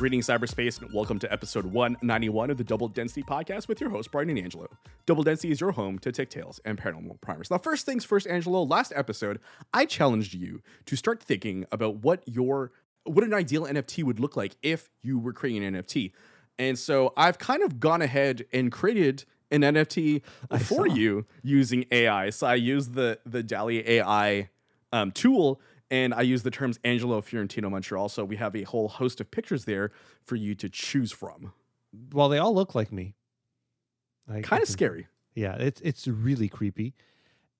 Greetings, cyberspace, and welcome to episode 191 of the Double Density podcast with your host, Brian and Angelo. Double Density is your home to Tech Tales and Paranormal Primers. Now, first things first, Angelo, last episode, I challenged you to start thinking about what your what an ideal NFT would look like if you were creating an NFT. And so I've kind of gone ahead and created an NFT for you using AI. So I used the the DALL-E AI um, tool and I use the terms Angelo Fiorentino Montreal. So we have a whole host of pictures there for you to choose from. Well, they all look like me. Kind of scary. Yeah, it's it's really creepy,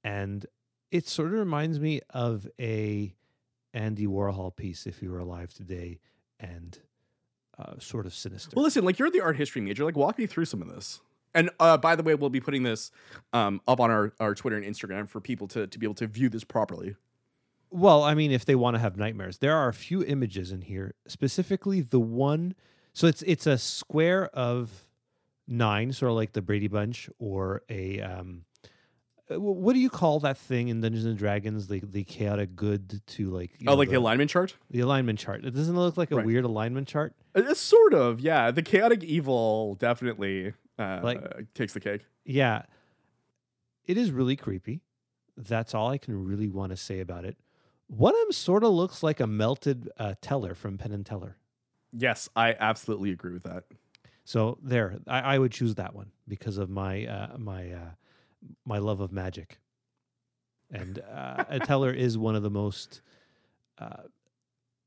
and it sort of reminds me of a Andy Warhol piece if you were alive today, and uh, sort of sinister. Well, listen, like you're the art history major. Like, walk me through some of this. And uh, by the way, we'll be putting this um, up on our, our Twitter and Instagram for people to, to be able to view this properly. Well, I mean, if they want to have nightmares, there are a few images in here. Specifically, the one. So it's it's a square of nine, sort of like the Brady Bunch, or a. Um, uh, what do you call that thing in Dungeons and Dragons? The the chaotic good to like. Oh, know, like the alignment chart? the alignment chart. It doesn't look like a Right. weird alignment chart. It's sort of, yeah. The chaotic evil definitely uh, Like- takes the cake. Yeah, it is really creepy. That's all I can really want to say about it. One of them sort of looks like a melted uh, teller from Penn and Teller. Yes, I absolutely agree with that. So there, I, I would choose that one because of my uh, my uh, my love of magic. And uh, a teller is one of the most uh,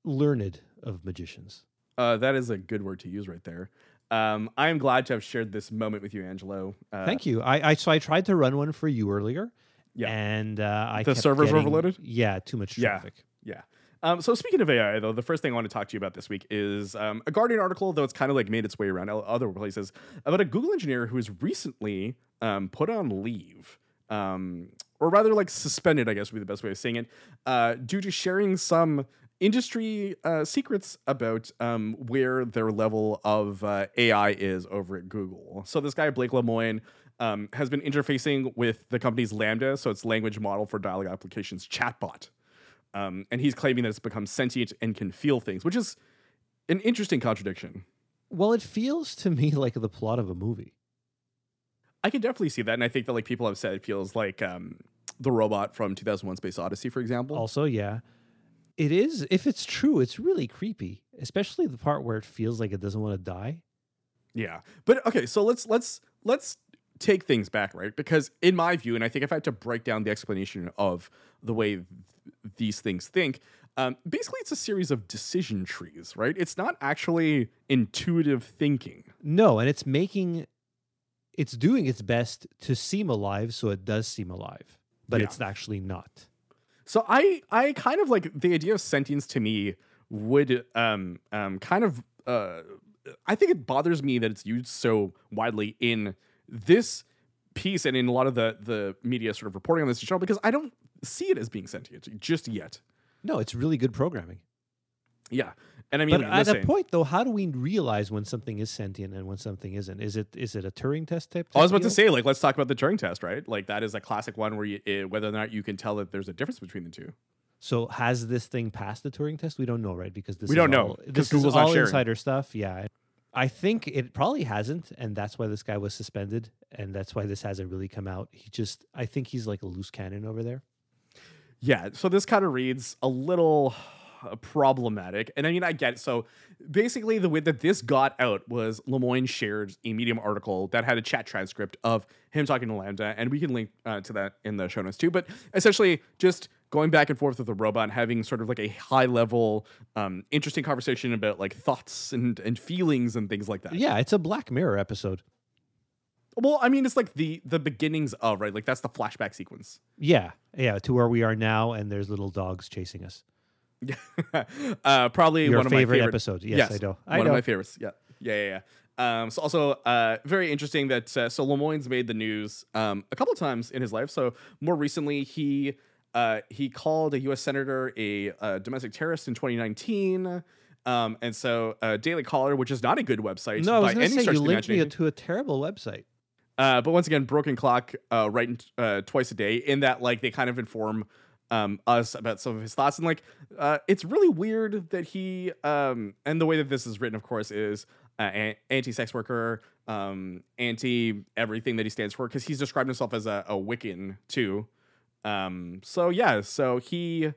learned of magicians. Uh, that is a good word to use right there. Um, I am glad to have shared this moment with you, Angelo. Uh, Thank you. I, I so I tried to run one for you earlier. Yeah. and uh, I The servers were overloaded? Yeah, too much traffic. Yeah. Um, so speaking of AI, though, the first thing I want to talk to you about this week is um, a Guardian article, though it's kind of like made its way around other places, about a Google engineer who was recently um, put on leave, um, or rather, like suspended, I guess would be the best way of saying it, uh, due to sharing some industry uh, secrets about um, where their level of uh, AI is over at Google. So this guy Blake Lemoine um, has been interfacing with the company's LaMDA, so it's language model for dialogue applications chatbot. Um, and he's claiming that it's become sentient and can feel things, which is an interesting contradiction. Well, it feels to me like the plot of a movie. I can definitely see that, and I think that like people have said it feels like um, the robot from 2001: Space Odyssey, for example. Also, yeah, it is. If it's true, it's really creepy, especially the part where it feels like it doesn't want to die. Yeah. But okay, so let's let's let's take things back, right? Because in my view, and I think if I had to break down the explanation of the way th- these things think, um, basically it's a series of decision trees, right? It's not actually intuitive thinking. No, and it's making, it's doing its best to seem alive, so it does seem alive, but Yeah. it's actually not. So I I kind of like the idea of sentience to me would um um kind of uh I think it bothers me that it's used so widely in this piece and in a lot of the the media sort of reporting on this show because I don't see it as being sentient just yet. No, it's really good programming. Yeah. And I mean but at a point, though, how do we realize when something is sentient and when something isn't? Is it is it a Turing test type? I was about to say like let's talk about the Turing test, right? Like that is a classic one where you, eh, whether or not you can tell that there's a difference between the two. So has this thing passed the Turing test? We don't know, right? Because this We is don't know, all- 'cause This Google's is all sharing. insider stuff. Yeah, I think it probably hasn't, and that's why this guy was suspended, and that's why this hasn't really come out. He just, I think he's like a loose cannon over there. Yeah, so this kind of reads a little problematic. And I mean, I get it. So basically, the way that this got out was Lemoine shared a Medium article that had a chat transcript of him talking to LaMDA, and we can link uh, to that in the show notes too. But essentially, just going back and forth with the robot, and having sort of like a high level, um, interesting conversation about like thoughts and, and feelings and things like that. Yeah, it's a Black Mirror episode. Well, I mean, it's like the the beginnings of right, like that's the flashback sequence. Yeah, yeah, to where we are now, and there's little dogs chasing us. uh, probably Your one of favorite my favorite episodes. Yes, I know. I one know. of my favorites. Yeah, yeah, yeah. yeah. Um, so also uh, very interesting that uh, so Lemoine's made the news um, a couple of times in his life. So more recently, he uh, he called a U.S. senator a, uh domestic terrorist in 2019. Um, and so uh, Daily Caller, which is not a good website No, I was going any to say you of linked me to a terrible website. Uh, but once again, Broken Clock uh, writing uh, twice a day in that like they kind of inform um, us about some of his thoughts. And like, uh, it's really weird that he, um, and the way that this is written, of course, is uh, an- anti-sex worker, um, anti everything that he stands for, because he's described himself as a, a Wiccan too. Um, so yeah, so he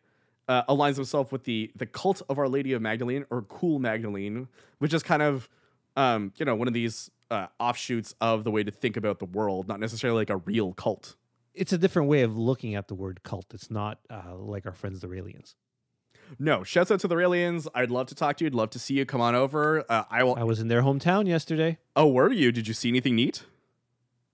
uh, aligns himself with the the cult of Our Lady of Magdalene or Cool Magdalene, which is kind of, um, you know, one of these uh, offshoots of the way to think about the world, not necessarily like a real cult. It's a different way of looking at the word cult. It's not uh, like our friends the Raelians. No, shouts out to the Raelians. I'd love to talk to you. I'd love to see you come on over. Uh, I will. I was in their hometown yesterday. Oh, were you? Did you see anything neat?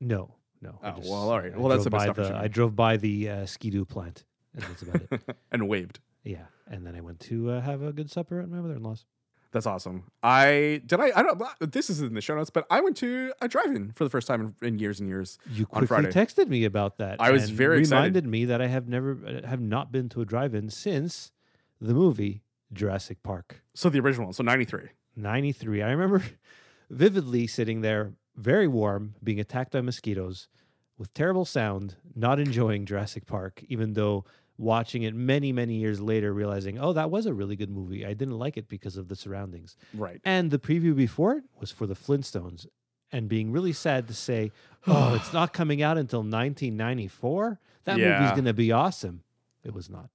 No, no. I Oh, well, all right. I Well, that's drove the best by opportunity. I drove by the uh, Ski-Doo plant, and that's about it. and waved. Yeah, and then I went to uh, have a good supper at my mother-in-law's. That's awesome. I did. I. I don't. This is in the show notes, but I went to a drive-in for the first time in, in years and years. You On quickly Friday. texted me about that. I was very excited. reminded me that I have never uh, have not been to a drive-in since the movie Jurassic Park So the original one. So '93. '93. I remember vividly sitting there, very warm, being attacked by mosquitoes, with terrible sound, not enjoying Jurassic Park, even though watching it many many years later, realizing, oh, that was a really good movie. I didn't like it because of the surroundings. Right. And the preview before it was for the Flintstones. And being really sad to say, oh, it's not coming out until 1994. That movie's going to be awesome. It was not.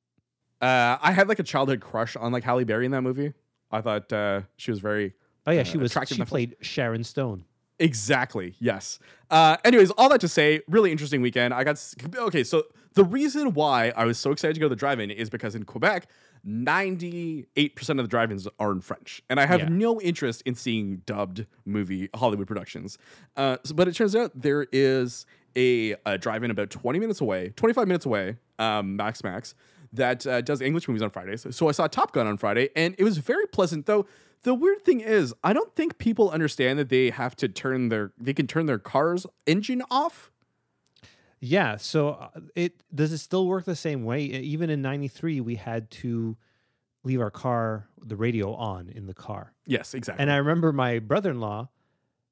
Uh, I had like a childhood crush on like Halle Berry in that movie. I thought uh, she was very Oh yeah, Uh, she was. attractive She played Sharon Stone. Exactly. Yes. Uh, anyways, all that to say, really interesting weekend. I got okay. So the reason why I was so excited to go to the drive-in is because in Quebec, ninety-eight percent of the drive-ins are in French, and I have Yeah. no interest in seeing dubbed movie Hollywood productions. Uh, so- but it turns out there is a, a drive-in about twenty minutes away, twenty-five minutes away, um, max max, that uh, does English movies on Fridays. So I saw Top Gun on Friday, and it was very pleasant. Though the weird thing is, I don't think people understand that they have to turn their they can turn their car's engine off. Yeah. So uh, it does it still work the same way? Even in '93, we had to leave our car, the radio on in the car. Yes, exactly. And I remember my brother-in-law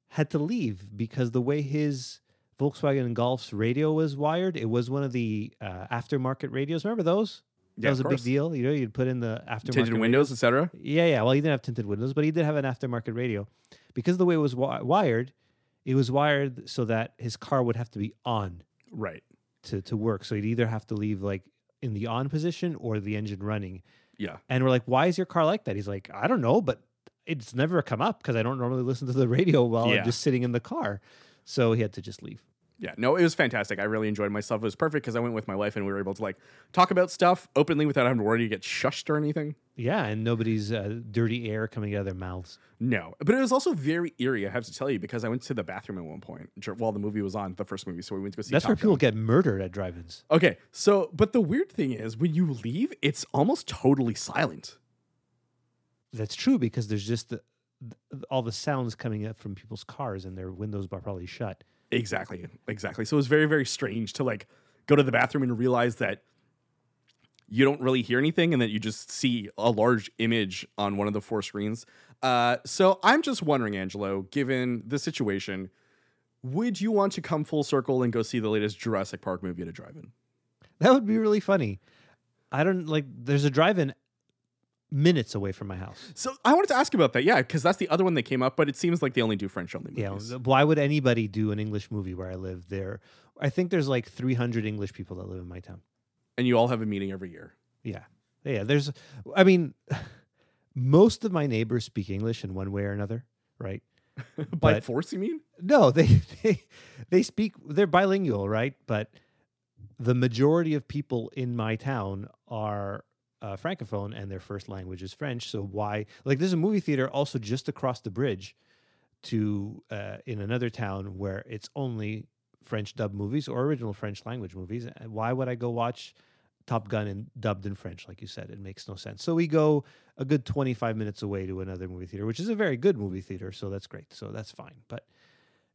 had to leave because the way his Volkswagen Golf's radio was wired, it was one of the uh, aftermarket radios. Remember those? Yeah, that was a big deal. You know, you'd put in the aftermarket tinted windows, etc. Yeah, yeah. Well, he didn't have tinted windows, but he did have an aftermarket radio. Because of the way it was wi- wired, it was wired so that his car would have to be on Right. to, to work. So he'd either have to leave like in the on position or the engine running. Yeah. And we're like, why is your car like that? He's like, I don't know, but it's never come up because I don't normally listen to the radio while Yeah. I'm just sitting in the car. So he had to just leave. Yeah, no, it was fantastic. I really enjoyed myself. It was perfect because I went with my wife and we were able to like talk about stuff openly without having to worry to get shushed or anything. Yeah, and nobody's uh, dirty air coming out of their mouths. No, but it was also very eerie. I have to tell you because I went to the bathroom at one point while the movie was on, the first movie. So we went to go see. That's Top where people Gun. get murdered at drive-ins. Okay, so but the weird thing is when you leave, it's almost totally silent. That's true because there's just the, th- all the sounds coming up from people's cars and their windows are probably shut. Exactly, exactly. So it was very, very strange to like go to the bathroom and realize that you don't really hear anything and that you just see a large image on one of the four screens. Uh, so I'm just wondering, Angelo, given the situation, would you want to come full circle and go see the latest Jurassic Park movie at a drive-in? That would be really funny. I don't like. There's a drive-in minutes away from my house. So I wanted to ask about that, yeah, because that's the other one that came up, but it seems like they only do French-only movies. Yeah. Why would anybody do an English movie where I live? There, I think there's like 300 English people that live in my town. and you all have a meeting every year. Yeah. Yeah. There's. I mean, most of my neighbors speak English in one way or another, right? By But- force, you mean? No, they they they speak. They're bilingual, right? But the majority of people in my town are uh, francophone, and their first language is French. So why? Like, there's a movie theater also just across the bridge to uh, in another town where it's only French dub movies or original French language movies. Why would I go watch Top Gun and dubbed in French? Like you said, it makes no sense. So we go a good 25 minutes away to another movie theater, which is a very good movie theater. So that's great. So that's fine. But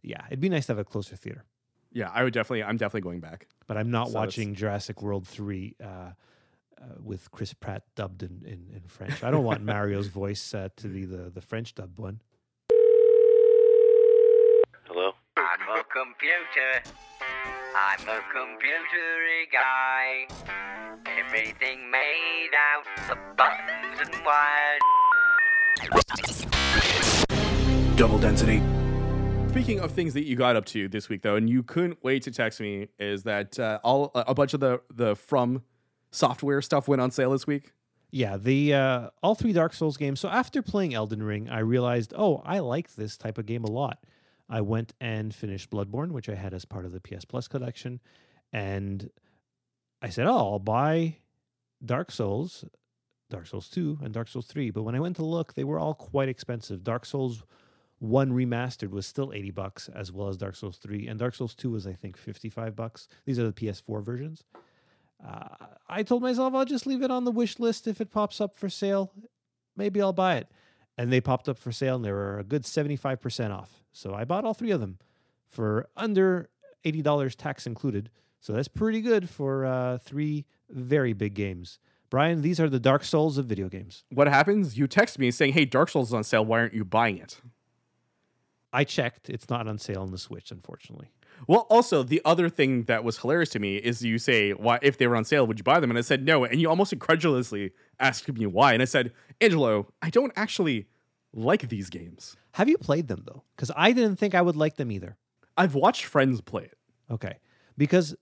yeah, it'd be nice to have a closer theater. Yeah, I would definitely. I'm definitely going back. But I'm not So it's- watching Jurassic World 3 uh, uh, with Chris Pratt dubbed in, in, in French. I don't want Mario's voice uh, to be the, the French dubbed one. Hello? I'm a computer. I'm a computery guy. Everything made out of buttons and wires. Double density. Speaking of things that you got up to this week, though, and you couldn't wait to text me, is that uh, all a bunch of the the from software stuff went on sale this week. Yeah, the uh, all three Dark Souls games. So after playing Elden Ring, I realized, oh, I like this type of game a lot. I went and finished Bloodborne, which I had as part of the PS Plus collection, and I said, oh, I'll buy Dark Souls, Dark Souls 2, and Dark Souls 3. But when I went to look, they were all quite expensive. Dark Souls 1 remastered was still 80 bucks, as well as Dark Souls 3, and Dark Souls 2 was, I think, 55 bucks. These are the PS4 versions. Uh, I told myself I'll just leave it on the wish list if it pops up for sale. Maybe I'll buy it. And they popped up for sale and they were a good 75% off. So I bought all three of them for under $80 tax included. So that's pretty good for uh, three very big games. Brian, these are the Dark Souls of video games. What happens? You text me saying, "Hey, Dark Souls is on sale. Why aren't you buying it?" I checked; it's not on sale on the Switch, unfortunately. Well, also the other thing that was hilarious to me is you say, "Why, if they were on sale, would you buy them?" And I said no, and you almost incredulously asked me why, and I said, "Angelo, I don't actually like these games. Have you played them though? Because I didn't think I would like them either. I've watched friends play it, Okay, because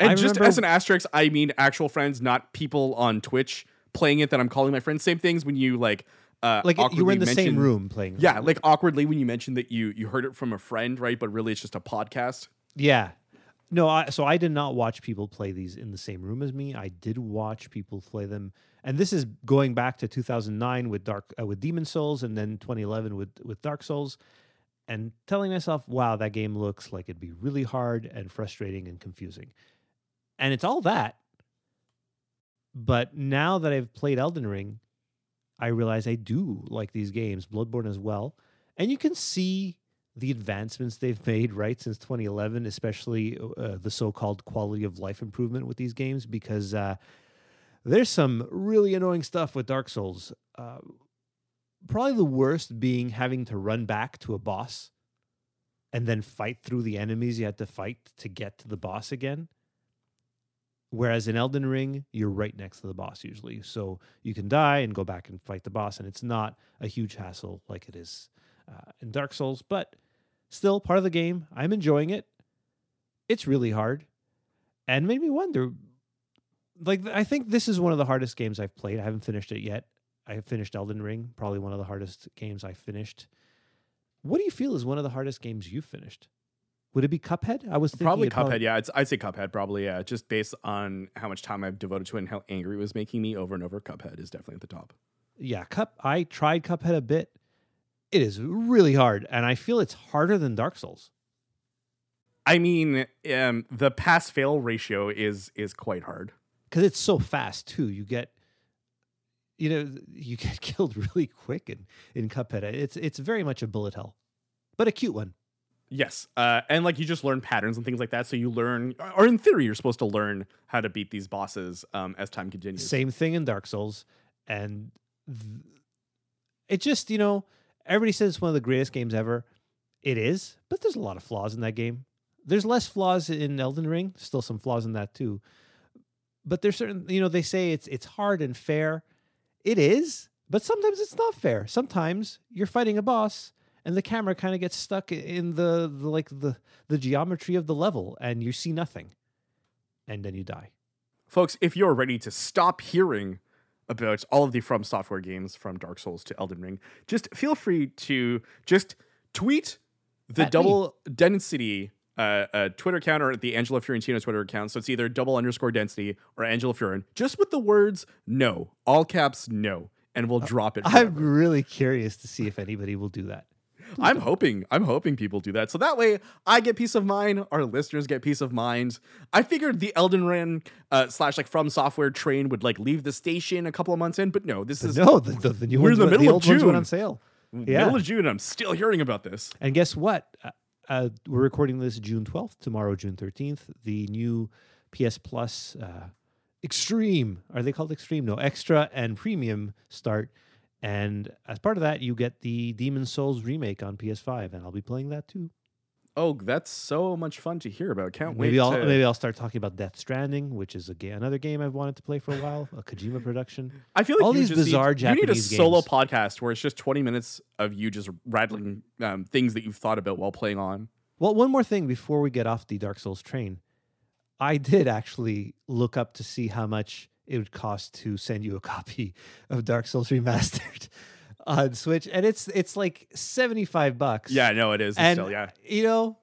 and I just remember- as an asterisk, I mean actual friends, not people on Twitch playing it that I'm calling my friends. Same things when you like, uh, like you were in the same room playing. Yeah, like awkwardly when you mentioned that you you heard it from a friend, right? But really, it's just a podcast. Yeah. No, I, so I did not watch people play these in the same room as me. I did watch people play them, and this is going back to 2009 with Dark uh, with Demon Souls, and then 2011 with with Dark Souls, and telling myself, "Wow, that game looks like it'd be really hard and frustrating and confusing," and it's all that. But now that I've played Elden Ring, I realize I do like these games, Bloodborne as well, and you can see the advancements they've made right since 2011 especially uh, the so-called quality of life improvement with these games because uh, there's some really annoying stuff with dark souls. Uh, probably the worst being having to run back to a boss and then fight through the enemies you had to fight to get to the boss again. Whereas in elden ring you're right next to the boss usually. So you can die and go back and fight the boss and it's not a huge hassle like it is uh, in Dark Souls, but still part of the game. I'm enjoying it. It's really hard, and made me wonder. Like I think this is one of the hardest games I've played. I haven't finished it yet. I have finished Elden Ring, probably one of the hardest games I finished. What do you feel is one of the hardest games you've finished? Would it be Cuphead? I was thinking Probably Cuphead. Yeah, it's, I'd say Cuphead. Probably yeah. Just based on how much time I've devoted to it and how angry it was making me over and over. Cuphead is definitely at the top. Yeah, Cup. I tried Cuphead a bit. It is really hard, and I feel it's harder than Dark Souls. I mean, um, the pass fail ratio is is quite hard. because it's so fast too. You get, you know, you get killed really quick in in Cuphead. It's it's very much a bullet hell, but a cute one. Yes, uh, and like you just learn patterns and things like that. So you learn, or in theory, you're supposed to learn how to beat these bosses um, as time continues. Same thing in Dark Souls, and th- it just you know everybody says it's one of the greatest games ever. It is, but there's a lot of flaws in that game. There's less flaws in Elden Ring. Still some flaws in that too. But there's certain you know they say it's it's hard and fair. It is, but sometimes it's not fair. Sometimes you're fighting a boss and the camera kind of gets stuck in the, the like the the geometry of the level and you see nothing. And then you die. Folks, if you're ready to stop hearing about all of the From Software games from Dark Souls to Elden Ring, just feel free to just tweet the At me. double density uh, uh, Twitter account or the Angelo Fiorentino Twitter account. So it's either double underscore density or Angela Fiorin, just with the words no, all caps no, and we'll drop it. I'm really curious to see if anybody will do that. I'm hoping, I'm hoping people do that. So that way I get peace of mind, our listeners get peace of mind. I figured the Elden Ring uh, slash like from software train would like leave the station a couple of months in, but no, this is No, the, the, the new We're in the middle of June. went on sale. Yeah. middle of June. I'm still hearing about this. And guess what? Uh, uh, we're recording this June 12th. Tomorrow, June 13th, the new PS Plus uh, Extreme. Are they called Extreme? No, Extra and Premium start. And as part of that, you get the Demon Souls remake on PS5, and I'll be playing that too. Oh, that's so much fun to hear about. Can't Maybe wait. I'll to... maybe I'll start talking about Death Stranding, which is a ga- another game I've wanted to play for a while, a Kojima production. I feel like all you these bizarre need, You need a Japanese solo podcast where it's just 20 minutes of you just rattling um, things that you've thought about while playing on. Well, one more thing before we get off the Dark Souls train. I did actually look up to see how much it would cost to send you a copy of Dark Souls Remastered on Switch, and it's it's like seventy five bucks. Yeah, no, it is. And still, yeah. you know,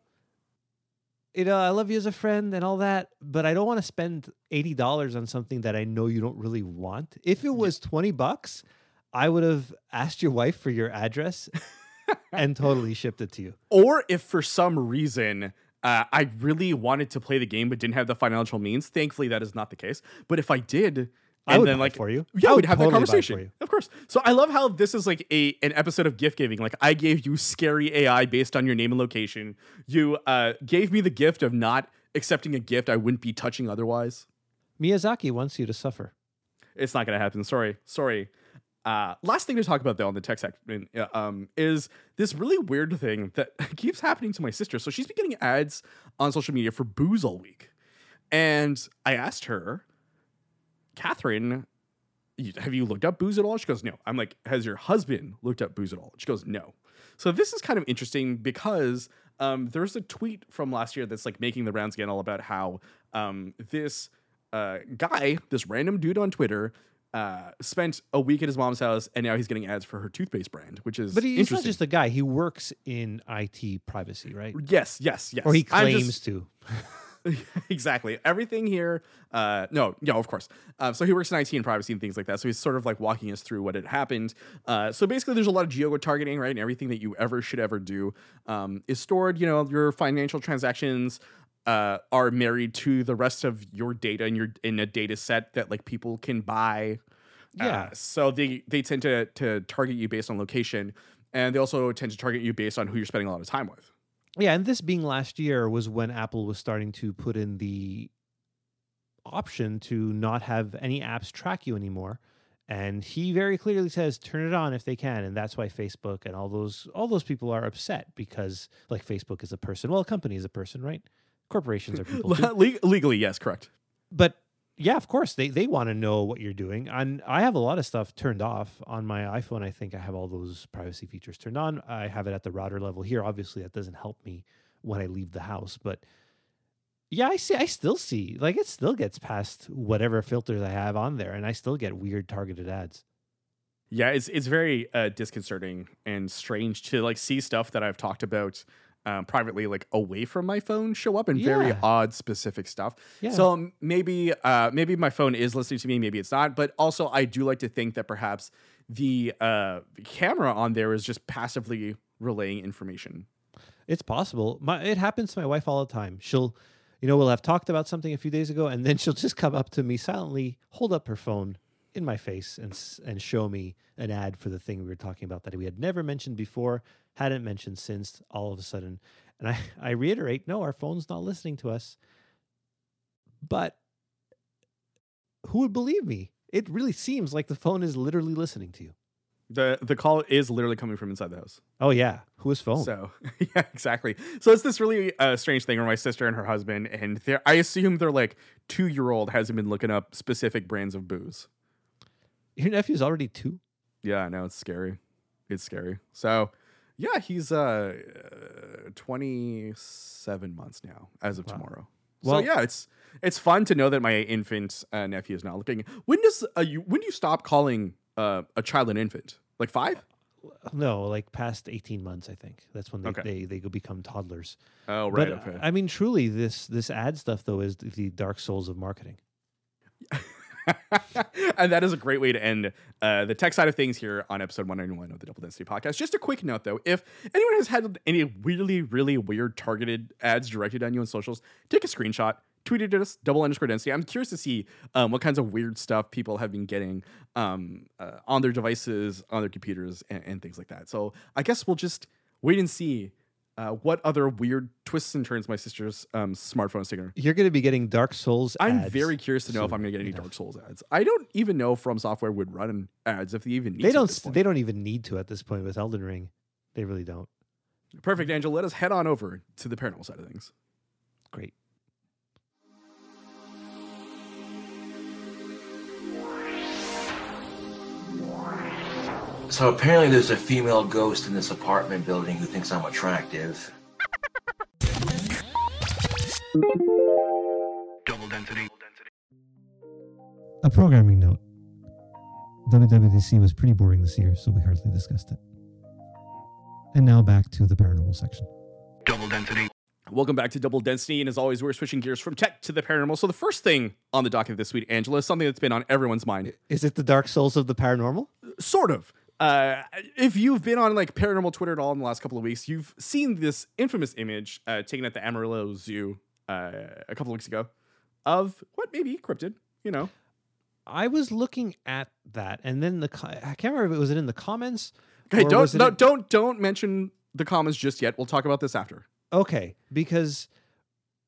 you know, I love you as a friend and all that, but I don't want to spend eighty dollars on something that I know you don't really want. If it was twenty bucks, I would have asked your wife for your address and totally shipped it to you. Or if for some reason uh, I really wanted to play the game but didn't have the financial means, thankfully that is not the case. But if I did, I and would then like for you. Yeah, I we'd would have totally that conversation. Of course. So I love how this is like a an episode of gift giving. Like I gave you scary AI based on your name and location. You uh, gave me the gift of not accepting a gift I wouldn't be touching otherwise. Miyazaki wants you to suffer. It's not going to happen. Sorry. Sorry. Uh, last thing to talk about though on the tech uh, um, is this really weird thing that keeps happening to my sister. So she's been getting ads on social media for booze all week, and I asked her, Catherine, have you looked up booze at all? She goes, no. I'm like, has your husband looked up booze at all? She goes, no. So this is kind of interesting because um, there's a tweet from last year that's like making the rounds again all about how um, this uh, guy, this random dude on Twitter, uh, spent a week at his mom's house and now he's getting ads for her toothpaste brand, which is But he's not just a guy. He works in IT privacy, right? yes, yes, yes. Or he claims just- to. exactly. Everything here. Uh, no, no, of course. Uh, so he works in IT and privacy and things like that. So he's sort of like walking us through what had happened. Uh, so basically, there's a lot of geo targeting, right? And everything that you ever should ever do um, is stored. You know, your financial transactions uh, are married to the rest of your data and you're in a data set that like people can buy. Yeah. Uh, so they they tend to to target you based on location, and they also tend to target you based on who you're spending a lot of time with. Yeah, and this being last year was when Apple was starting to put in the option to not have any apps track you anymore. And he very clearly says turn it on if they can, and that's why Facebook and all those all those people are upset because like Facebook is a person, well, a company is a person, right? Corporations are people. too. Le- legally, yes, correct. but yeah, of course they they want to know what you're doing. And I have a lot of stuff turned off on my iPhone. I think I have all those privacy features turned on. I have it at the router level here. Obviously, that doesn't help me when I leave the house, but yeah, I see. I still see like it still gets past whatever filters I have on there, and I still get weird targeted ads. Yeah, it's it's very uh, disconcerting and strange to like see stuff that I've talked about um, privately, like away from my phone, show up in very odd, specific stuff. Yeah. So maybe uh, maybe my phone is listening to me, maybe it's not. But also, I do like to think that perhaps the uh, camera on there is just passively relaying information. It's possible. My it happens to my wife all the time. She'll, you know, we'll have talked about something a few days ago, and then she'll just come up to me silently, hold up her phone in my face, and and show me an ad for the thing we were talking about that we had never mentioned before, hadn't mentioned since. All of a sudden, and I I reiterate, no, our phone's not listening to us. But who would believe me? It really seems like the phone is literally listening to you. the The call is literally coming from inside the house. Oh yeah, whose phone? So yeah, exactly. So it's this really uh, strange thing where my sister and her husband, and they're I assume they're like two year old hasn't been looking up specific brands of booze. Your nephew's already two. Yeah, I know it's scary. It's scary. So yeah, he's uh, twenty seven months now as of Wow. tomorrow. Well- so yeah, it's it's fun to know that my infant uh, nephew is not looking. When does uh, you when do you stop calling uh, a child an infant? Like five? No, like past 18 months, I think. That's when they Okay. they, they go become toddlers. Oh right, but okay. I mean, truly, this this ad stuff though is the dark souls of marketing. and that is a great way to end uh, the tech side of things here on episode 191 of the Double Density Podcast. Just a quick note though, if anyone has had any really, really weird targeted ads directed on you on socials, take a screenshot, tweet it at us, double underscore density. I'm curious to see um, what kinds of weird stuff people have been getting um, uh, on their devices, on their computers, and, and things like that. So I guess we'll just wait and see uh, what other weird twists and turns my sister's um, smartphone is taking. You're going to be getting Dark Souls. I'm ads very curious to know if I'm going to get any. Dark Souls ads. I don't even know if From Software would run ads if they even need They don't. They don't even need to at this point with Elden Ring. They really don't. Perfect, Angel. Let us head on over to the paranormal side of things. Great. So apparently there's a female ghost in this apartment building who thinks I'm attractive. Double density. A programming note. WWDC was pretty boring this year, so we hardly discussed it. And now back to the paranormal section. Double density. Welcome back to Double Density, and as always, we're switching gears from tech to the paranormal. So the first thing on the docket this week, Angelo, is something that's been on everyone's mind. Is it the Dark Souls of the paranormal? Sort of. Uh, if you've been on like paranormal Twitter at all in the last couple of weeks, you've seen this infamous image uh, taken at the Amarillo Zoo uh, a couple of weeks ago of what may be cryptid. You know, I was looking at that, and then the I can't remember if it was it in the comments. okay, don't no, in- don't don't mention the comments just yet. We'll talk about this after. Okay, because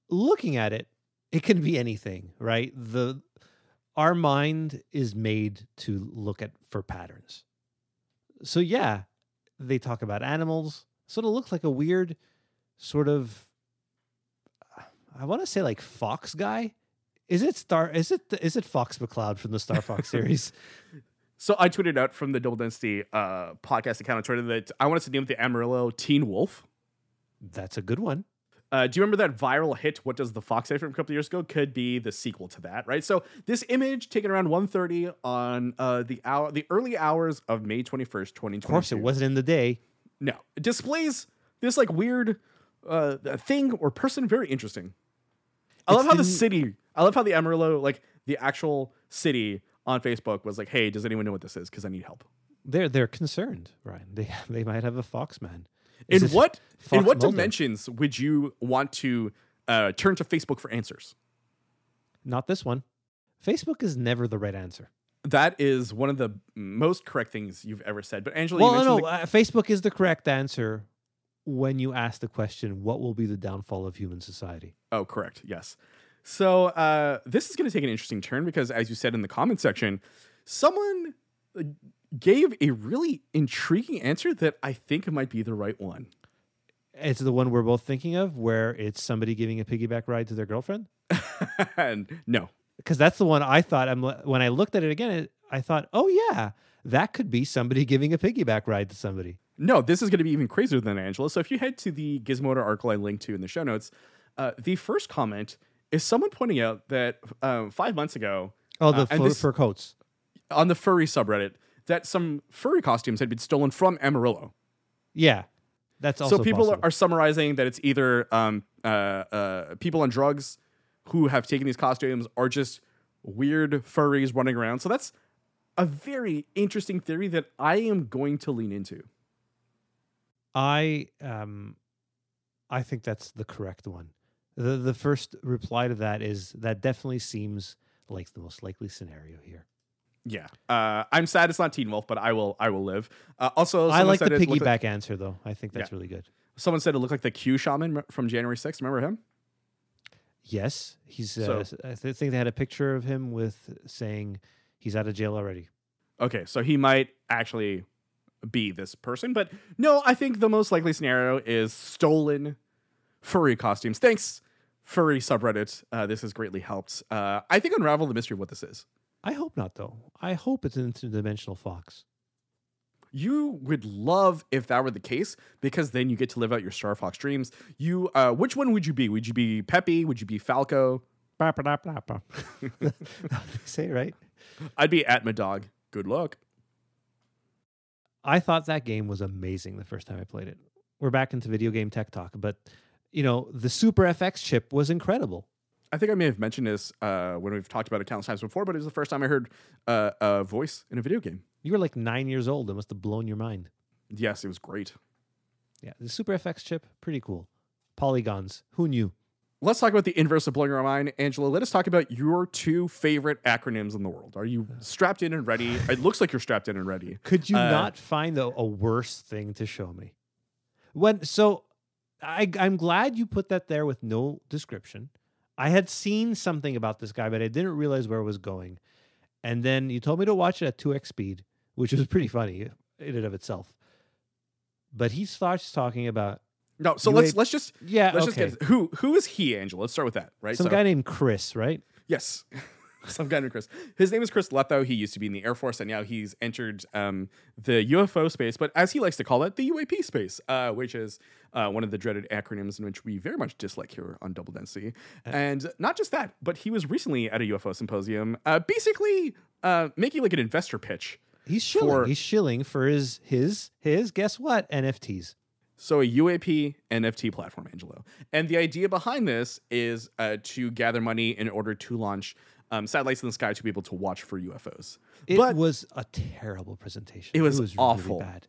looking at it, it can be anything, right? The our mind is made to look at for patterns. So yeah, they talk about animals. Sort of looks like a weird sort of I want to say like fox guy. Is it Star is it is it Fox McCloud from the Star Fox series? So I tweeted out from the Double Density uh, podcast account on Twitter that I wanted to name the Amarillo Teen Wolf. That's a good one. Uh, do you remember that viral hit? What does the fox say from a couple years ago? Could be the sequel to that, right? So this image taken around 1.30 on uh, the hour, the early hours of May twenty first, twenty Of course, it wasn't in the day. No, it displays this like weird uh, thing or person. Very interesting. I It's love how the the- city. I love how the Amarillo, like the actual city on Facebook, was like, "Hey, does anyone know what this is? Because I need help." They're they're concerned, Ryan. They they might have a fox man. In Is what in what Mulder? dimensions would you want to uh, turn to Facebook for answers? Not this one. Facebook is never the right answer. That is one of the most correct things you've ever said. But Angelo, you Well, no, the- uh, Facebook is the correct answer when you ask the question, "What will be the downfall of human society?" oh, correct. Yes. So uh, this is going to take an interesting turn because, as you said in the comment section, someone uh, gave a really intriguing answer that I think might be the right one. It's the one we're both thinking of, where it's somebody giving a piggyback ride to their girlfriend. and no, Because that's the one I thought. I'm when I looked at it again, it- I thought, "Oh yeah, that could be somebody giving a piggyback ride to somebody." No, this is going to be even crazier than Angelo. So if you head to the Gizmodo article I linked to in the show notes, uh, the first comment is someone pointing out that um, five months ago Oh, the Uh, fur, this- fur coats. on the furry subreddit that some furry costumes had been stolen from Amarillo. Yeah, that's also so people are, possible. are summarizing that it's either um, uh, uh, people on drugs who have taken these costumes or just weird furries running around. So that's a very interesting theory that I am going to lean into. I um I think that's the correct one. The the first reply to that is that definitely seems like the most likely scenario here. Yeah, uh, I'm sad it's not Teen Wolf, but I will. I will live. Uh, also, I like the piggyback like- answer though. I think that's really good. someone said it looked like the Q shaman from January 6th. Remember him? Yes, he's. So- Uh, I th- think they had a picture of him with saying he's out of jail already. Okay, so he might actually be this person, but no, I think the most likely scenario is stolen furry costumes. Thanks, furry subreddit. Uh, this has greatly helped. Uh, I think unravel the mystery of what this is. I hope not though. I hope it's an interdimensional fox. You would love if that were the case because then you get to live out your Star Fox dreams. You, uh, which one would you be? Would you be Peppy? Would you be Falco? Bah, bah, say right. I'd be at my dog. Good luck. I thought that game was amazing the first time I played it. We're back into video game tech talk, but you know, the Super FX chip was incredible. I think I may have mentioned this uh, when we've talked about it countless times before, but it was the first time I heard uh, a voice in a video game. You were like nine years old. It must have blown your mind. Yes, it was great. Yeah, the Super FX chip, pretty cool. Polygons, who knew? Let's talk about the inverse of blowing our mind. Angelo, let us talk about your two favorite acronyms in the world. Are you strapped in and ready? It looks like you're strapped in and ready. Could you Uh, not find a, a worse thing to show me? When so, I I'm glad you put that there with no description. I had seen something about this guy, but I didn't realize where it was going. And then you told me to watch it at two x speed, which was pretty funny in and of itself. But he starts talking about No, so let's let's just Yeah, let's just get who who is he, Angelo? Let's start with that, right? Some so, guy named Chris, right? Yes. Some guy named Chris. His name is Chris Lehto. He used to be in the Air Force, and now he's entered um, the UFO space, but as he likes to call it, the UAP space, uh, which is uh, one of the dreaded acronyms in which we very much dislike here on Double Density. And not just that, but he was recently at a UFO symposium, uh, basically uh, making like an investor pitch. He's shilling. For- He's shilling for his his his. Guess what? NFTs. So a UAP NFT platform, Angelo. And the idea behind this is uh, to gather money in order to launch um, satellites in the sky to be able to watch for UFOs. It but was a terrible presentation. It was really awful. bad.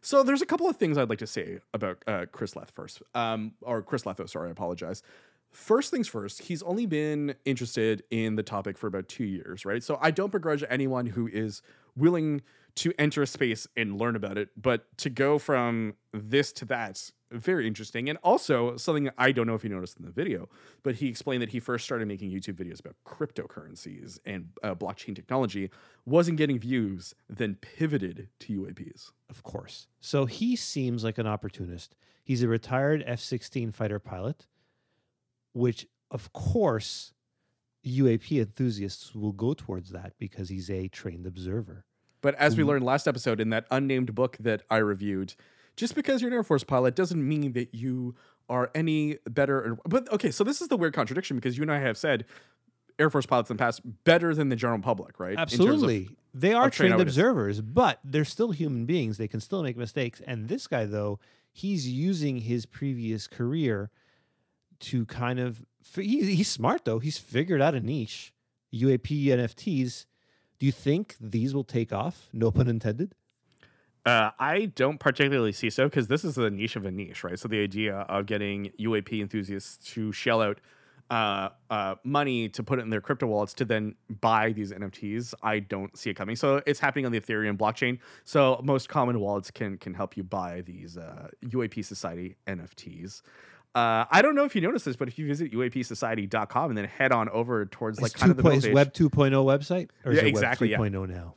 So there's a couple of things I'd like to say about uh, Chris Leth first, um, or Chris Lehto. Sorry, I apologize. First things first, he's only been interested in the topic for about two years, right? So I don't begrudge anyone who is willing to enter a space and learn about it, but to go from this to that, very interesting. And also something I don't know if you noticed in the video, but he explained that he first started making YouTube videos about cryptocurrencies and uh, blockchain technology, wasn't getting views, then pivoted to UAPs. Of course. So he seems like an opportunist. He's a retired F 16 fighter pilot, which, of course, UAP enthusiasts will go towards that because he's a trained observer. But as we Mhm. learned last episode in that unnamed book that I reviewed, just because you're an Air Force pilot doesn't mean that you are any better. But okay, so this is the weird contradiction because you and I have said Air Force pilots in the past better than the general public, right? Terms of- Absolutely. they are train trained observers, but they're still human beings. They can still make mistakes. And this guy, though, he's using his previous career to kind of. He, he's smart, though. He's figured out a niche UAP NFTs. Do you think these will take off? No pun intended. Uh, I don't particularly see so because this is a niche of a niche, right? So the idea of getting UAP enthusiasts to shell out uh, uh, money to put it in their crypto wallets to then buy these NFTs, I don't see it coming. So it's happening on the Ethereum blockchain. So most common wallets can can help you buy these uh, UAP Society NFTs. Uh, I don't know if you noticed this, but if you visit UAPsociety.com and then head on over towards like It's kind of the 2.0 stage, Web 2.0 website? Or is Yeah, it exactly, yeah. Web 3.0 now?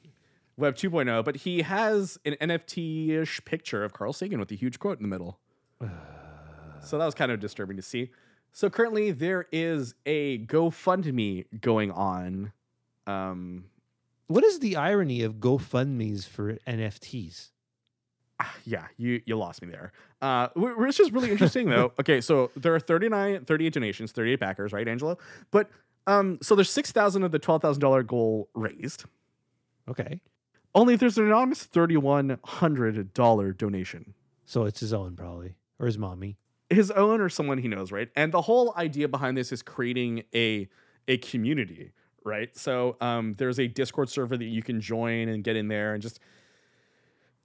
Web 2.0, but he has an NFT ish picture of Carl Sagan with a huge quote in the middle. so that was kind of disturbing to see. So currently there is a GoFundMe going on. Um, What is the irony of GoFundMe's for NFTs? Yeah, you you lost me there. Uh, is just really interesting though. Okay, so there are 39, 38 donations, 38 backers, right, Angelo? But um, so there's 6,000 of the $12,000 goal raised. Okay. Only there's an anonymous $3,100 donation. So it's his own, probably, or his mommy. his own or someone he knows, right? And the whole idea behind this is creating a a community, right? So um, there's a Discord server that you can join and get in there and just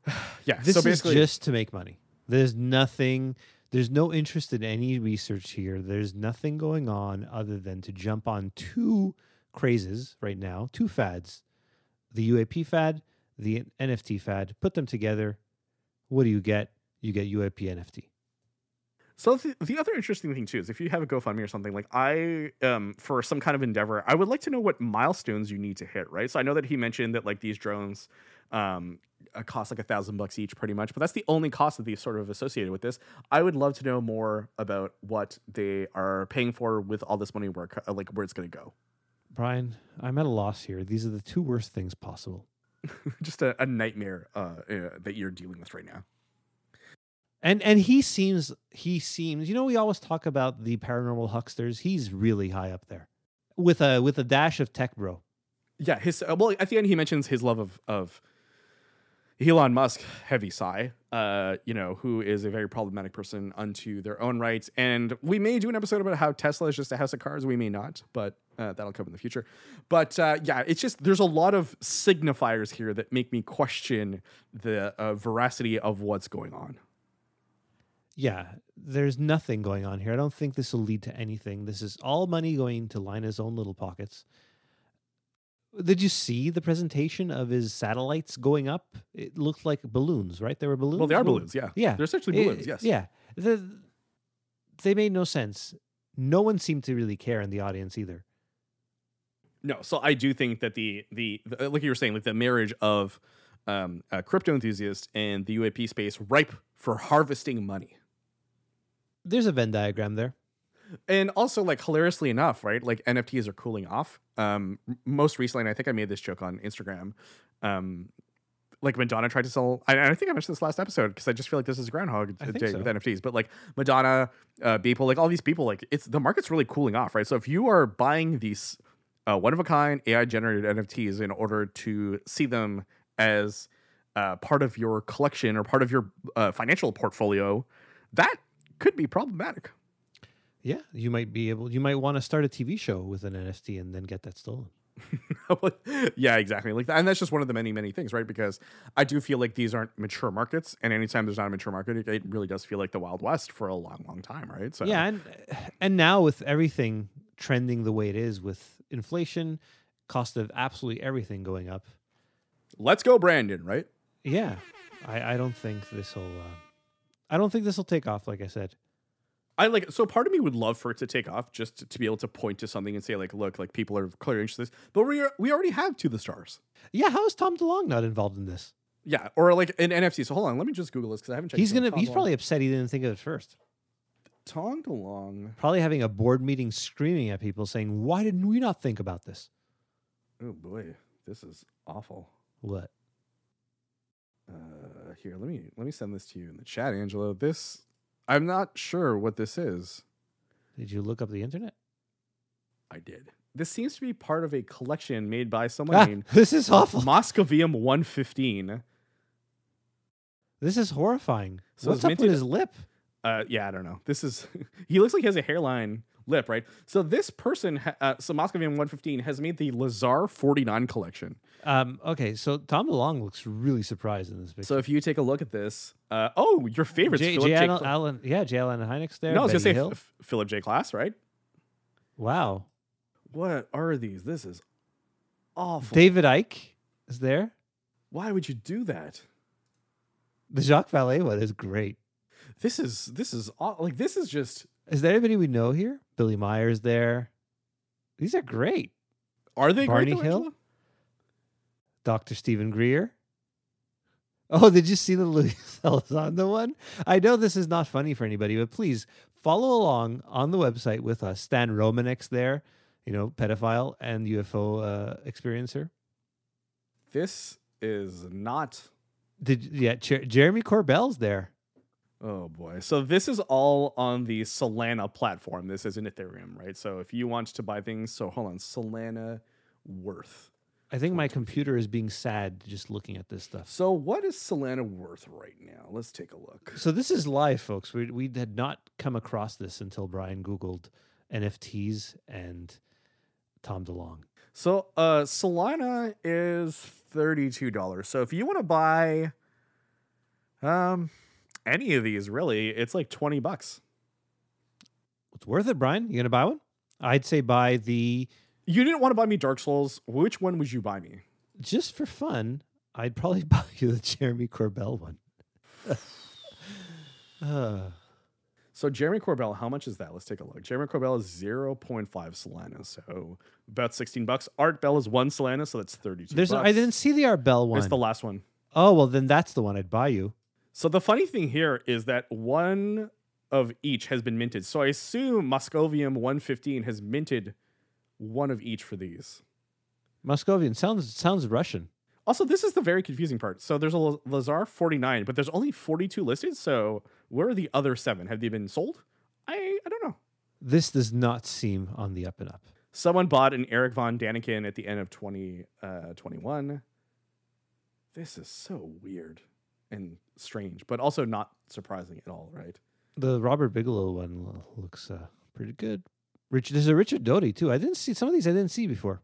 yeah. This so is just to make money. There's nothing. There's no interest in any research here. There's nothing going on other than to jump on two crazes right now, two fads, the UAP fad, the NFT fad. Put them together. What do you get? You get UAP NFT. So the, the other interesting thing too is if you have a GoFundMe or something like I um for some kind of endeavor, I would like to know what milestones you need to hit, right? So I know that he mentioned that like these drones um uh, cost like a thousand bucks each pretty much, but that's the only cost that these sort of associated with this. I would love to know more about what they are paying for with all this money where like where it's going to go. Brian, I'm at a loss here. These are the two worst things possible. Just a, a nightmare uh, uh, that you're dealing with right now. And and he seems he seems you know we always talk about the paranormal hucksters. He's really high up there with a with a dash of tech bro. Yeah, his uh, well at the end he mentions his love of of Elon Musk, heavy sigh, uh, you know, who is a very problematic person unto their own rights. And we may do an episode about how Tesla is just a house of cards. We may not, but uh, that'll come in the future. But uh, yeah, it's just there's a lot of signifiers here that make me question the uh, veracity of what's going on. Yeah, there's nothing going on here. I don't think this will lead to anything. This is all money going to line his own little pockets. Did you see the presentation of his satellites going up? It looked like balloons, right? There were balloons. Well, they are going- balloons, yeah. Yeah, They're essentially Eh, balloons, yes. Yeah, the, they made no sense. No one seemed to really care in the audience either. No, so I do think that the the, the like you were saying, like the marriage of um, a crypto enthusiast and the UAP space ripe for harvesting money. There's a Venn diagram there. And also, like hilariously enough, right? Like NFTs are cooling off. Um, most recently, and I think I made this joke on Instagram. Um, like Madonna tried to sell. I, I think I mentioned this last episode because I just feel like this is a Groundhog Day so. with NFTs. But like Madonna, uh, Beeple, like all these people, like it's the market's really cooling off, right? So if you are buying these uh, one of a kind AI generated NFTs in order to see them as uh, part of your collection or part of your uh, financial portfolio, that could be problematic. Yeah, you might be able. You might want to start a TV show with an NFT and then get that stolen. yeah, exactly. Like, and that's just one of the many, many things, right? Because I do feel like these aren't mature markets, and anytime there's not a mature market, it, it really does feel like the Wild West for a long, long time, right? So Yeah, and and now with everything trending the way it is, with inflation, cost of absolutely everything going up, let's go, Brandon. Right? yeah, I, I don't think this will. Uh, I don't think this will take off. Like I said, I like. So part of me would love for it to take off, just to, to be able to point to something and say, like, look, like people are clearly interested. in this. But we are, we already have to the stars. yeah. How is Tom DeLonge not involved in this? Yeah, or like in NFC So hold on, let me just Google this because I haven't checked. He's gonna. Tom He's DeLonge. probably upset he didn't think of it first. Tom DeLonge. Probably having a board meeting, screaming at people, saying, "Why didn't we not think about this?" Oh boy, this is awful. What? Uh, here, let me let me send this to you in the chat, Angelo. This I'm not sure what this is. Did you look up the internet? I did. This seems to be part of a collection made by someone Ah, named this is awful. Moscovium 115. This is horrifying. So What's up with his lip? Uh, yeah, I don't know. This is he looks like he has a hairline lip, right? So this person, uh, so Moscovium 115 has made the Lazar 49 collection. Um, okay, so Tom DeLonge looks really surprised in this picture. So if you take a look at this, uh, oh, your favorite, J, Philip J. J. Allen, Cl- Allen- yeah, J. Allen Hynek's there. no, I was gonna say F- Philip J. Klass, right? wow. What are these? This is awful. David Icke is there. Why would you do that? The Jacques Vallée one is great. This is this is aw- like this is just. Is there anybody we know here? Billy Meiers there. These are great. Are they Barney great, though, Hill? Angela? Dr. Steven Greer. Oh, did you see the Luis Elizondo one? I know this is not funny for anybody, but please follow along on the website with us. Stan Romanek's there, you know, pedophile and UFO uh, experiencer. This is not. Did yeah, Jer- Jeremy Corbell's there. Oh boy. So this is all on the Solana platform. This is in Ethereum, right? So if you want to buy things, so hold on, Solana worth. I think my computer is being sad just looking at this stuff. So what is Solana worth right now? Let's take a look. So this is live, folks. We we had not come across this until Brian Googled NFTs and Tom DeLonge. So uh Solana is $32. So if you want to buy um any of these really, it's like 20 bucks. It's worth it, Brian. You gonna buy one? I'd say buy the You didn't want to buy me Dark Souls. Which one would you buy me? just for fun. I'd probably buy you the Jeremy Corbell one. uh, So Jeremy Corbell, how much is that? Let's take a look. Jeremy Corbell is 0.5 Solana, so about 16 bucks. Art Bell is one Solana, so that's 32 there's bucks. I didn't see the Art Bell one. It's the last one. oh well, then that's the one I'd buy you. So the funny thing here is that one of each has been minted. So I assume Moscovium 115 has minted one of each for these. Moscovian sounds sounds Russian. Also, this is the very confusing part. So there's a Lazar 49, but there's only 42 listed. So where are the other seven? Have they been sold? I I don't know. This does not seem on the up and up. Someone bought an Erich von Däniken at the end of 2021. Uh, this is so weird and strange, but also not surprising at all, right? The Robert Bigelow one looks uh, pretty good. Rich, there's a Richard Doty too. I didn't see some of these. I didn't see before.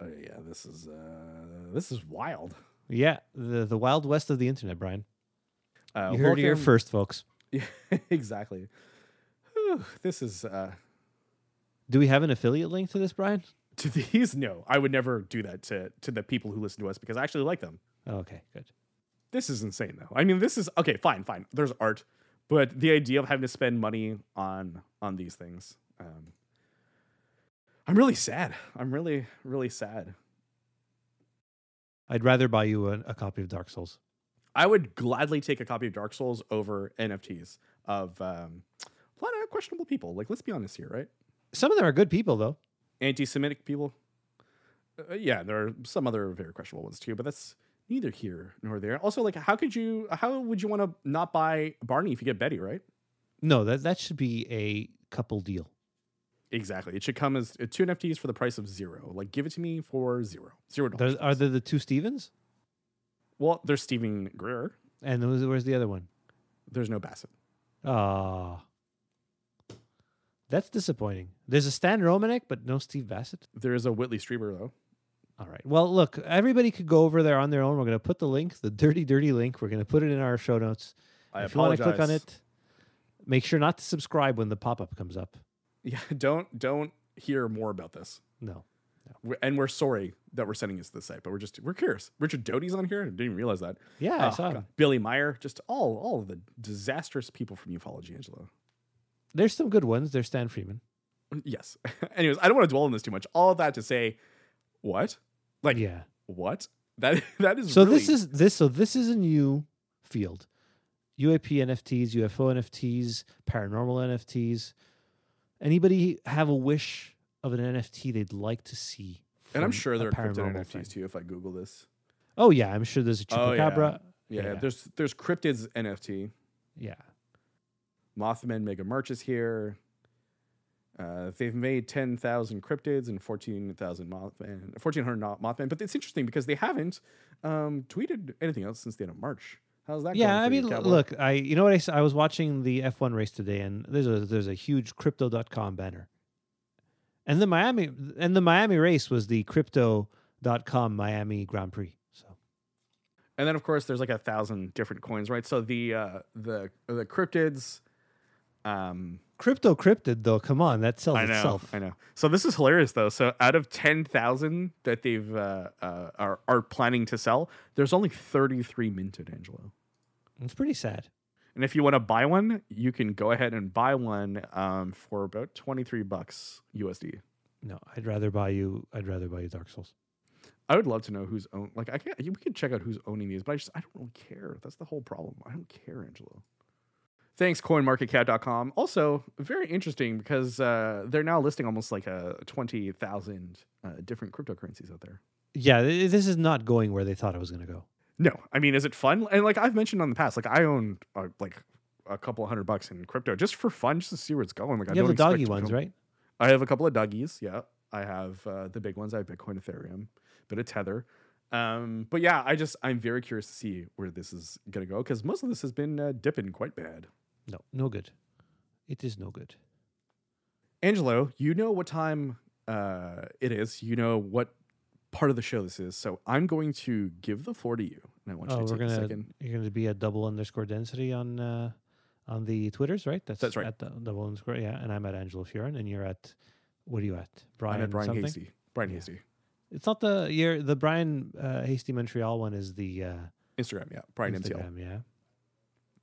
Oh yeah, this is uh this is wild. Yeah, the the wild west of the internet, Brian. Uh, you heard it here first, folks. Yeah, exactly. Whew, this is uh Do we have an affiliate link to this, Brian? to these no, I would never do that to to the people who listen to us because I actually like them. Oh, okay, good. This is insane though. I mean, this is okay, fine, fine. There's art, but the idea of having to spend money on on these things um I'm really sad. I'm really really sad. I'd rather buy you a, a copy of Dark Souls. I would gladly take a copy of Dark Souls over NFTs. of um, a lot of questionable people. Like, let's be honest here, right? Some of them are good people, though. Anti-Semitic people. Uh, yeah, there are some other very questionable ones too, but that's neither here nor there. Also, like, how could you? How would you want to not buy Barney if you get Betty, right? No, that that should be a couple deal. Exactly. It should come as uh, two NFTs for the price of zero. Like, give it to me for zero. Zero dollars. Are there the two Stevens? Well, there's Steven Greer. And who's- where's the other one? There's no Bassett. Ah, that's disappointing. There's a Stan Romanek, but no Steve Bassett. There is a Whitley Strieber though. All right. Well, look, everybody could go over there on their own. We're going to put the link, the dirty, dirty link. We're going to put it in our show notes. I if you want to click on it, make sure not to subscribe when the pop up comes up. Yeah, don't don't hear more about this. No. We're, and we're sorry that we're sending this to the site, but we're just we're curious. Richard Doty's on here. I didn't even realize that. Yeah, I Oh, saw God. him. Billy Meier, just all all of the disastrous people from ufology, Angelo. There's some good ones. There's Stan Friedman. Yes. Anyways, I don't want to dwell on this too much. All of that to say, what? Like yeah. what? That that is So really, this is this. So this is a new field. UAP NFTs, UFO NFTs, paranormal NFTs. Anybody have a wish of an NFT they'd like to see? and I'm sure there are cryptid paranormal NFTs thing? too. If I Google this, Oh yeah, I'm sure there's a Oh, yeah. chupacabra. yeah, Yeah. there's there's cryptids NFT. yeah. Mothman Mega Merch is here. Uh, they've made 10,000 cryptids and 14,000 Mothman, 1,400 not Mothman. But it's interesting because they haven't um, tweeted anything else since the end of March. How's that Yeah? I you, mean, l- look, I you know what I saw? I was watching the F1 race today, and there's a there's a huge crypto.com banner, and the Miami and the Miami race was the crypto.com Miami Grand Prix. So And then, of course, there's like a thousand different coins, right? So the uh, the the cryptids. Um, crypto cryptid though, come on, that sells I know, itself. I know. So this is hilarious though. So out of ten thousand that they've uh, uh, are are planning to sell, there's only thirty three minted, Angelo. It's pretty sad. And if you want to buy one, you can go ahead and buy one um, for about twenty three bucks USD. No, I'd rather buy you. I'd rather buy you Dark Souls. I would love to know who's own. Like I can't. We can check out who's owning these, but I just I don't really care. That's the whole problem. I don't care, Angelo. Thanks, CoinMarketCap.com. Also, very interesting because uh, they're now listing almost like a twenty thousand uh, different cryptocurrencies out there. Yeah, this is not going where they thought it was going to go. No, I mean, is it fun? And like I've mentioned on the past, like I own uh, like a couple hundred bucks in crypto just for fun, just to see where it's going. Like I have don't the doggy ones, right? I have a couple of doggies. Yeah, I have uh, the big ones. I have Bitcoin, Ethereum, bit of Tether. Um, but yeah, I just I'm very curious to see where this is gonna go because most of this has been uh, dipping quite bad. No, no good. It is no good. Angelo, you know what time uh, it is. You know what part of the show this is. So I'm going to give the floor to you, and I want you Oh, to take a gonna second. you're gonna be at double underscore density on uh, on the Twitters, right? That's That's right. At the double underscore, yeah. And I'm at Angelo Furin, and you're at what are you at? Brian. I'm at Brian something? Hasty. Brian Yeah. Hasty. It's not the you're the Brian uh, Hasty Montreal one is the uh, Instagram, yeah, Brian MTL. Instagram, yeah.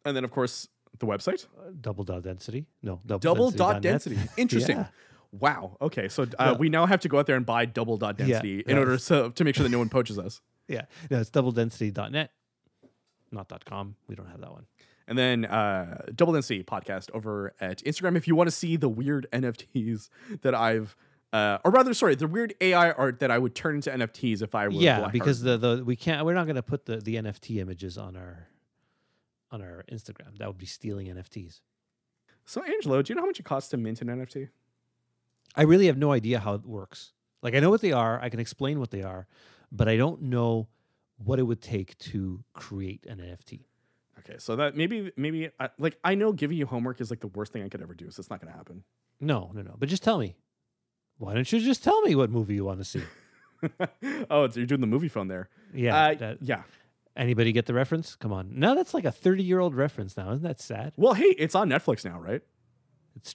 And then of course the website. Uh, double dot density. No, double, double dot density. Interesting. Yeah. Wow. Okay. So uh, No. we now have to go out there and buy double dot Yeah, density in order to, to make sure that no one poaches us. Yeah, no, it's double density dot net, not dot com. We don't have that one. And then uh, double density podcast over at Instagram if you want to see the weird NFTs that I've, uh, or rather, sorry, the weird AI art that I would turn into NFTs if I were yeah, Black because the the we can't. We're not going to put the the NFT images on our on our Instagram. That would be stealing NFTs. So Angelo, do you know how much it costs to mint an NFT? I really have no idea how it works. Like I know what they are, I can explain what they are, but I don't know what it would take to create an NFT. Okay, so that maybe maybe I, like I know giving you homework is like the worst thing I could ever do, so it's not going to happen. No, no, no. But just tell me. Why don't you just tell me what movie you want to see? oh, so you're doing the movie phone there. Yeah. Uh, that- yeah. Anybody get the reference? Come on. No, that's like a 30 year old reference now. Isn't that sad? Well, hey, it's on Netflix now, right? It's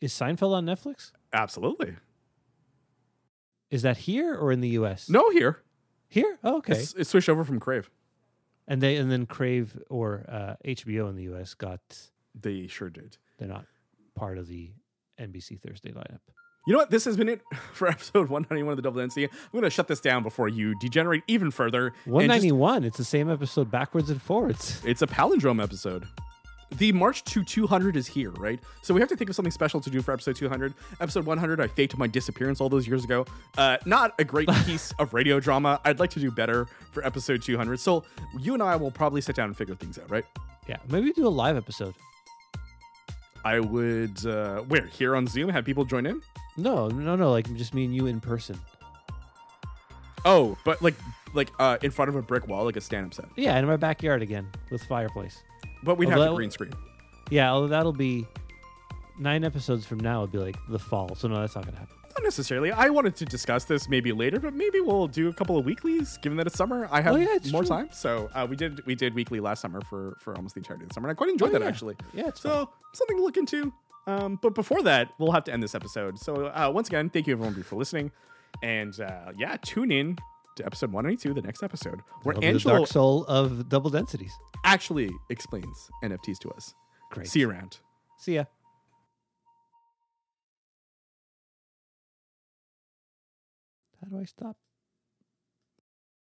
is Seinfeld on Netflix? Absolutely. Is that here or in the US? No, here. Here? Oh, okay. It's, it's switched over from Crave. and they and then Crave or uh, HBO in the US got They sure did. they're not part of the NBC Thursday lineup. You know what? This has been it for episode 191 of the Double Density. I'm going to shut this down before you degenerate even further. and just- 191. It's the same episode backwards and forwards. it's a palindrome episode. the March to 200 is here, right? So we have to think of something special to do for episode 200. Episode 100, I faked my disappearance all those years ago. Uh, not a great piece of radio drama. I'd like to do better for episode 200. So you and I will probably sit down and figure things out, right? Yeah, maybe do a live episode. I would, uh, where? Here on Zoom, have people join in? No, no, no, like just me and you in person. Oh, but like, like uh, in front of a brick wall, like a stand-up set. Yeah, in my backyard again with fireplace. But we'd Oh, have the green screen. Yeah, although that'll be nine episodes from now. It'd be like the fall, so no, that's not gonna happen. Not necessarily. I wanted to discuss this maybe later, but maybe we'll do a couple of weeklies, given that it's summer. I have Oh, yeah, more true. time, so uh, we did we did weekly last summer for for almost the entirety of the summer, and I quite enjoyed Oh, that yeah. actually. Yeah, it's so something to look into. Um, but before that, we'll have to end this episode. So uh, once again, thank you everyone for listening, and uh, yeah, tune in to episode 192, the next episode, where That'll be the dark soul of double densities. actually explains NFTs to us. Great. See you around. See ya. How do I stop?